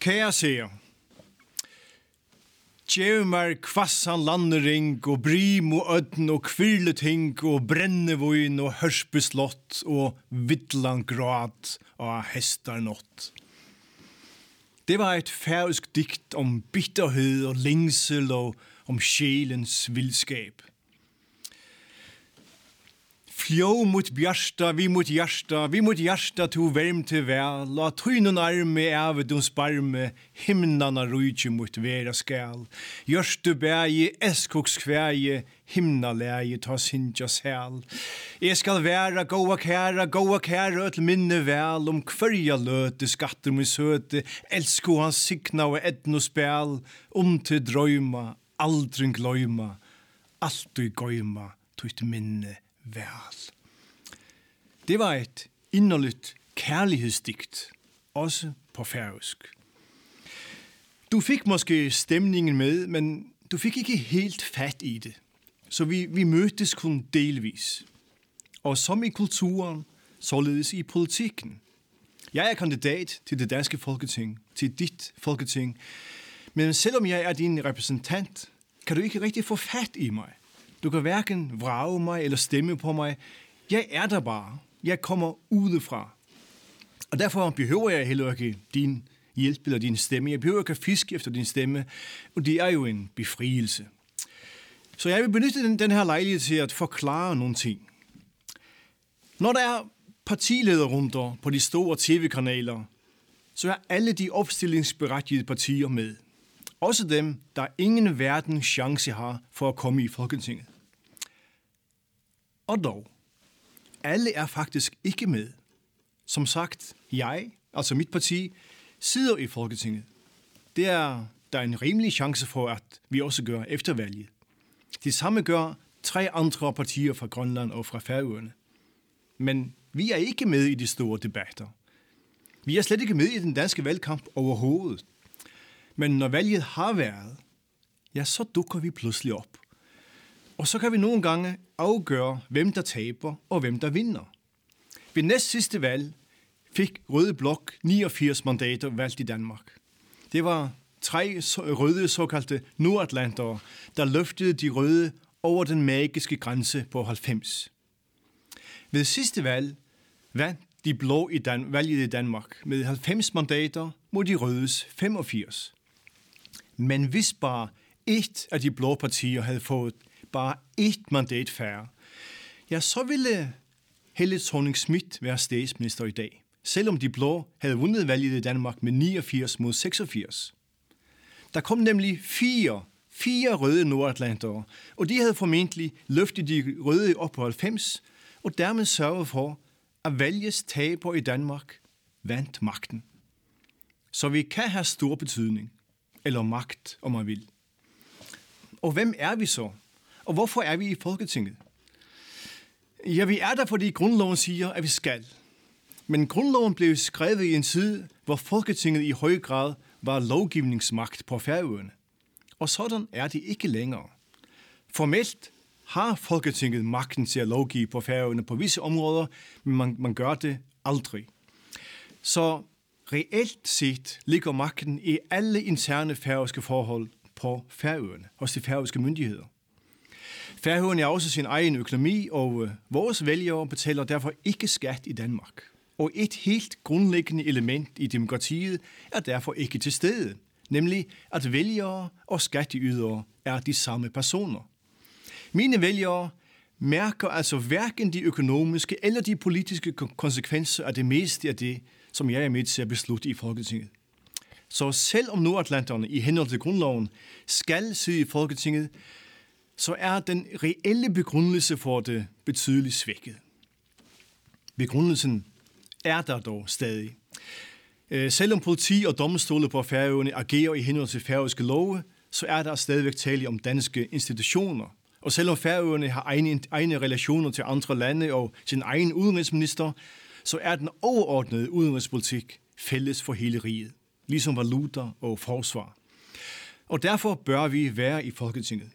Kæra seer, Gjev kvassan landering og brim og ødden og kvirleting og brennevoin og hørsbeslott og vittlan grad og hestarnott. Det var et færøsk dikt om bitterhed og længsel og om sjelens vildskab. Fljå mot bjärsta, vi mot hjärsta, vi mot hjärsta to värm till väl. La tynun arme av dom sparme, himnarna rujtje mot vera skall. Gjörstu bægi, eskoks kväge, himna lægi ta sinjas häl. Jag skall vara goa kära, goa kära till minne väl om kvörja löte skatter med söte, elsku hans signa og etno spel, om till dröjma, aldrig glöjma, allt du gojma, tutt minne vers. Det var et inderligt kærlighedsdigt, også på færøsk. Du fik måske stemningen med, men du fik ikke helt fat i det. Så vi, vi mødtes kun delvis. Og som i kulturen, således i politikken. Jeg er kandidat til det danske folketing, til dit folketing. Men selvom jeg er din repræsentant, kan du ikke rigtig få fat i mig. Du kan hverken vrage mig eller stemme på mig. Jeg er der bare. Jeg kommer udefra. Og derfor behøver jeg heller ikke din hjælp eller din stemme. Jeg behøver ikke fiske efter din stemme. Og det er jo en befrielse. Så jeg vil benytte den, den her lejlighed til at forklare nogle ting. Når der er partilederrunder på de store tv-kanaler, så er alle de opstillingsberettigede partier med. Også dem, der ingen verden chance har for at komme i Folketinget. Og dog, alle er faktisk ikke med. Som sagt, jeg, altså mit parti, sidder i Folketinget. Det er der er en rimelig chance for, at vi også gør efter valget. Det samme gør tre andre partier fra Grønland og fra Færøerne. Men vi er ikke med i de store debatter. Vi er slet ikke med i den danske valgkamp overhovedet. Men når valget har været, ja, så dukker vi pludselig op. Og så kan vi nogle gange afgøre, hvem der taber og hvem der vinder. Ved næst sidste valg fik Røde Blok 89 mandater valgt i Danmark. Det var tre røde såkaldte nordatlantere, der løftede de røde over den magiske grænse på 90. Ved sidste valg vandt de blå i Dan- valget i Danmark med 90 mandater mod de rødes 85. Men hvis bare et af de blå partier havde fået bare et mandat færre, ja, så ville Helle thorning Schmidt være statsminister i dag, selvom de blå havde vundet valget i Danmark med 89 mod 86. Der kom nemlig fire, fire røde nordatlantere, og de havde formentlig løftet de røde op på 90, og dermed sørget for, at valgets taber i Danmark vandt magten. Så vi kan have stor betydning, eller magt, om man vil. Og hvem er vi så? Og hvorfor er vi i Folketinget? Ja, vi er der, fordi grundloven siger, at vi skal. Men grundloven blev skrevet i en tid, hvor Folketinget i høj grad var lovgivningsmagt på Færøerne. Og sådan er det ikke længere. Formelt har Folketinget magten til at lovgive på Færøerne på visse områder, men man, man gør det aldrig. Så reelt set ligger magten i alle interne færøske forhold på Færøerne, hos de færøske myndigheder. Færøerne har også sin egen økonomi, og øh, vores vælgere betaler derfor ikke skat i Danmark. Og et helt grundlæggende element i demokratiet er derfor ikke til stede, nemlig at vælgere og skatteydere er de samme personer. Mine vælgere mærker altså hverken de økonomiske eller de politiske konsekvenser af det meste af det, som jeg er med til at beslutte i Folketinget. Så selvom nordatlanterne i henhold til grundloven skal sidde i Folketinget, så er den reelle begrundelse for det betydeligt svækket. Begrundelsen er der dog stadig. Øh, selvom politi og domstole på Færøerne agerer i henhold til færøske love, så er der stadigvæk tale om danske institutioner. Og selvom Færøerne har egne, egne relationer til andre lande og sin egen udenrigsminister, så er den overordnede udenrigspolitik fælles for hele riget, ligesom valuta og forsvar. Og derfor bør vi være i Folketinget.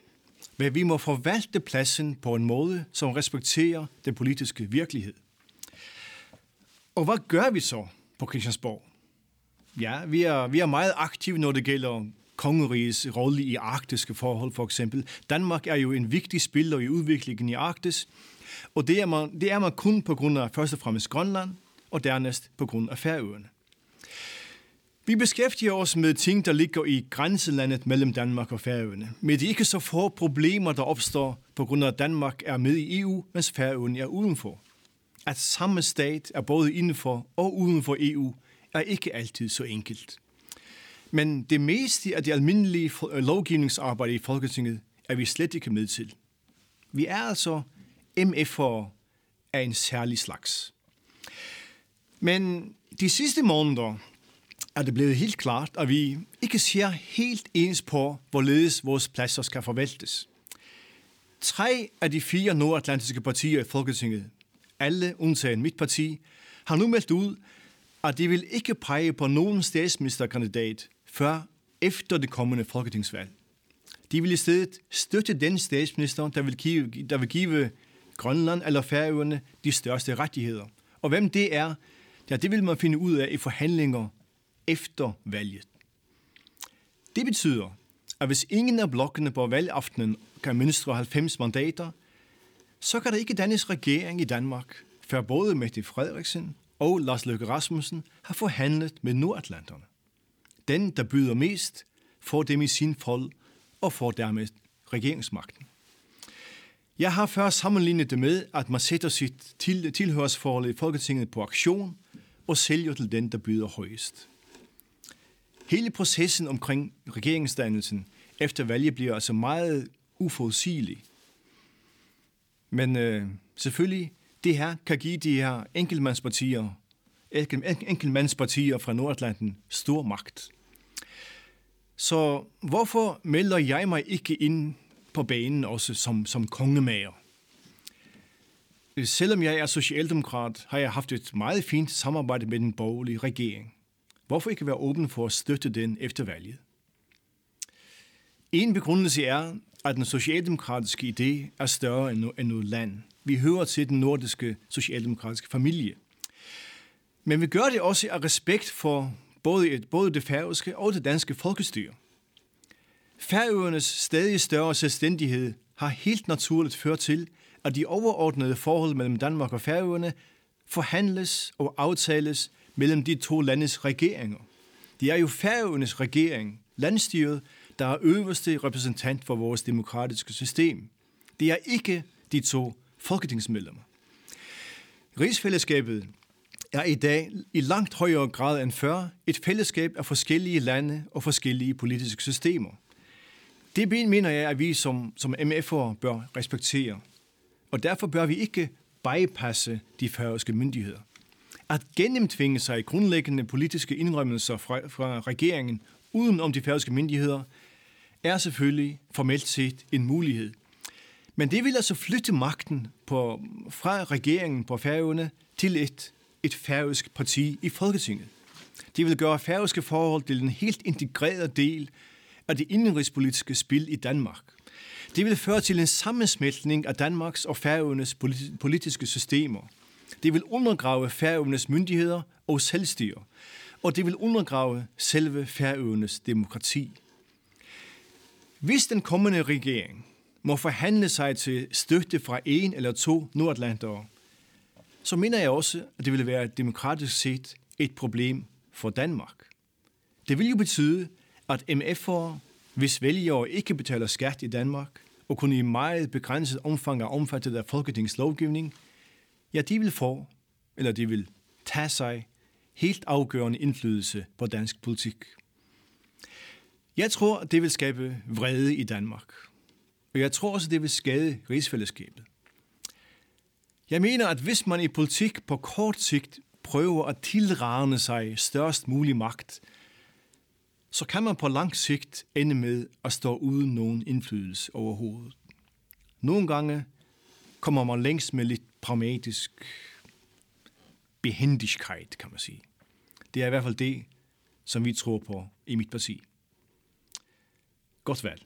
Men vi må forvalte pladsen på en måde, som respekterer den politiske virkelighed. Og hvad gør vi så på Christiansborg? Ja, vi er, vi er meget aktive, når det gælder kongerigets rolle i arktiske forhold, for eksempel. Danmark er jo en vigtig spiller i udviklingen i Arktis, og det er man, det er man kun på grund af først og fremmest Grønland, og dernæst på grund af Færøerne. Vi beskæftiger os med ting, der ligger i grænselandet mellem Danmark og Færøerne. med de ikke så få problemer, der opstår på grund af, at Danmark er med i EU, mens Færøerne er udenfor. At samme stat er både indenfor og uden for EU, er ikke altid så enkelt. Men det meste af det almindelige lovgivningsarbejde i Folketinget er vi slet ikke med til. Vi er altså MF'er af en særlig slags. Men de sidste måneder er det blevet helt klart, at vi ikke ser helt ens på, hvorledes vores pladser skal forvaltes. Tre af de fire nordatlantiske partier i Folketinget, alle undtagen mit parti, har nu meldt ud, at de vil ikke pege på nogen statsministerkandidat før efter det kommende folketingsvalg. De vil i stedet støtte den statsminister, der vil give, der vil give Grønland eller Færøerne de største rettigheder. Og hvem det er, ja, det vil man finde ud af i forhandlinger efter valget. Det betyder, at hvis ingen af blokkene på valgaftenen kan mønstre 90 mandater, så kan der ikke dannes regering i Danmark, før både Mette Frederiksen og Lars Løkke Rasmussen har forhandlet med Nordatlanterne. Den, der byder mest, får dem i sin fold og får dermed regeringsmagten. Jeg har før sammenlignet det med, at man sætter sit til, tilhørsforhold i Folketinget på aktion og sælger til den, der byder højest. Hele processen omkring regeringsdannelsen efter valget bliver altså meget uforudsigelig. Men øh, selvfølgelig, det her kan give de her enkeltmandspartier, enkeltmandspartier fra Nordatlanten stor magt. Så hvorfor melder jeg mig ikke ind på banen også som, som kongemager? Selvom jeg er socialdemokrat, har jeg haft et meget fint samarbejde med den borgerlige regering. Hvorfor ikke være åben for at støtte den efter valget? En begrundelse er, at den socialdemokratiske idé er større end noget land. Vi hører til den nordiske socialdemokratiske familie. Men vi gør det også af respekt for både, både det færøske og det danske folkestyre. Færøernes stadig større selvstændighed har helt naturligt ført til, at de overordnede forhold mellem Danmark og Færøerne forhandles og aftales mellem de to landes regeringer. Det er jo Færøernes regering, landstyret, der er øverste repræsentant for vores demokratiske system. Det er ikke de to folketingsmedlemmer. Rigsfællesskabet er i dag i langt højere grad end før et fællesskab af forskellige lande og forskellige politiske systemer. Det mener jeg, at vi som, som MF'er bør respektere. Og derfor bør vi ikke bypasse de færøske myndigheder. At gennemtvinge sig grundlæggende politiske indrømmelser fra, fra regeringen uden om de færøske myndigheder, er selvfølgelig formelt set en mulighed. Men det vil altså flytte magten på, fra regeringen på Færøerne til et, et færøsk parti i Folketinget. Det vil gøre færøske forhold til en helt integreret del af det indenrigspolitiske spil i Danmark. Det vil føre til en sammensmeltning af Danmarks og Færøernes politiske systemer. Det vil undergrave Færøernes myndigheder og selvstyre, og det vil undergrave selve Færøernes demokrati. Hvis den kommende regering må forhandle sig til støtte fra en eller to nordatlantere, så mener jeg også, at det vil være demokratisk set et problem for Danmark. Det vil jo betyde, at MF'ere, hvis vælgere ikke betaler skat i Danmark, og kun i meget begrænset omfang er omfattet af folketingslovgivning, ja, de vil få, eller de vil tage sig helt afgørende indflydelse på dansk politik. Jeg tror, det vil skabe vrede i Danmark. Og jeg tror også, det vil skade rigsfællesskabet. Jeg mener, at hvis man i politik på kort sigt prøver at tilrane sig størst mulig magt, så kan man på lang sigt ende med at stå uden nogen indflydelse overhovedet. Nogle gange kommer man længst med lidt pragmatisk behendigkeit, kan man sige. Det er i hvert fald det, som vi tror på i mit parti. Godt valg.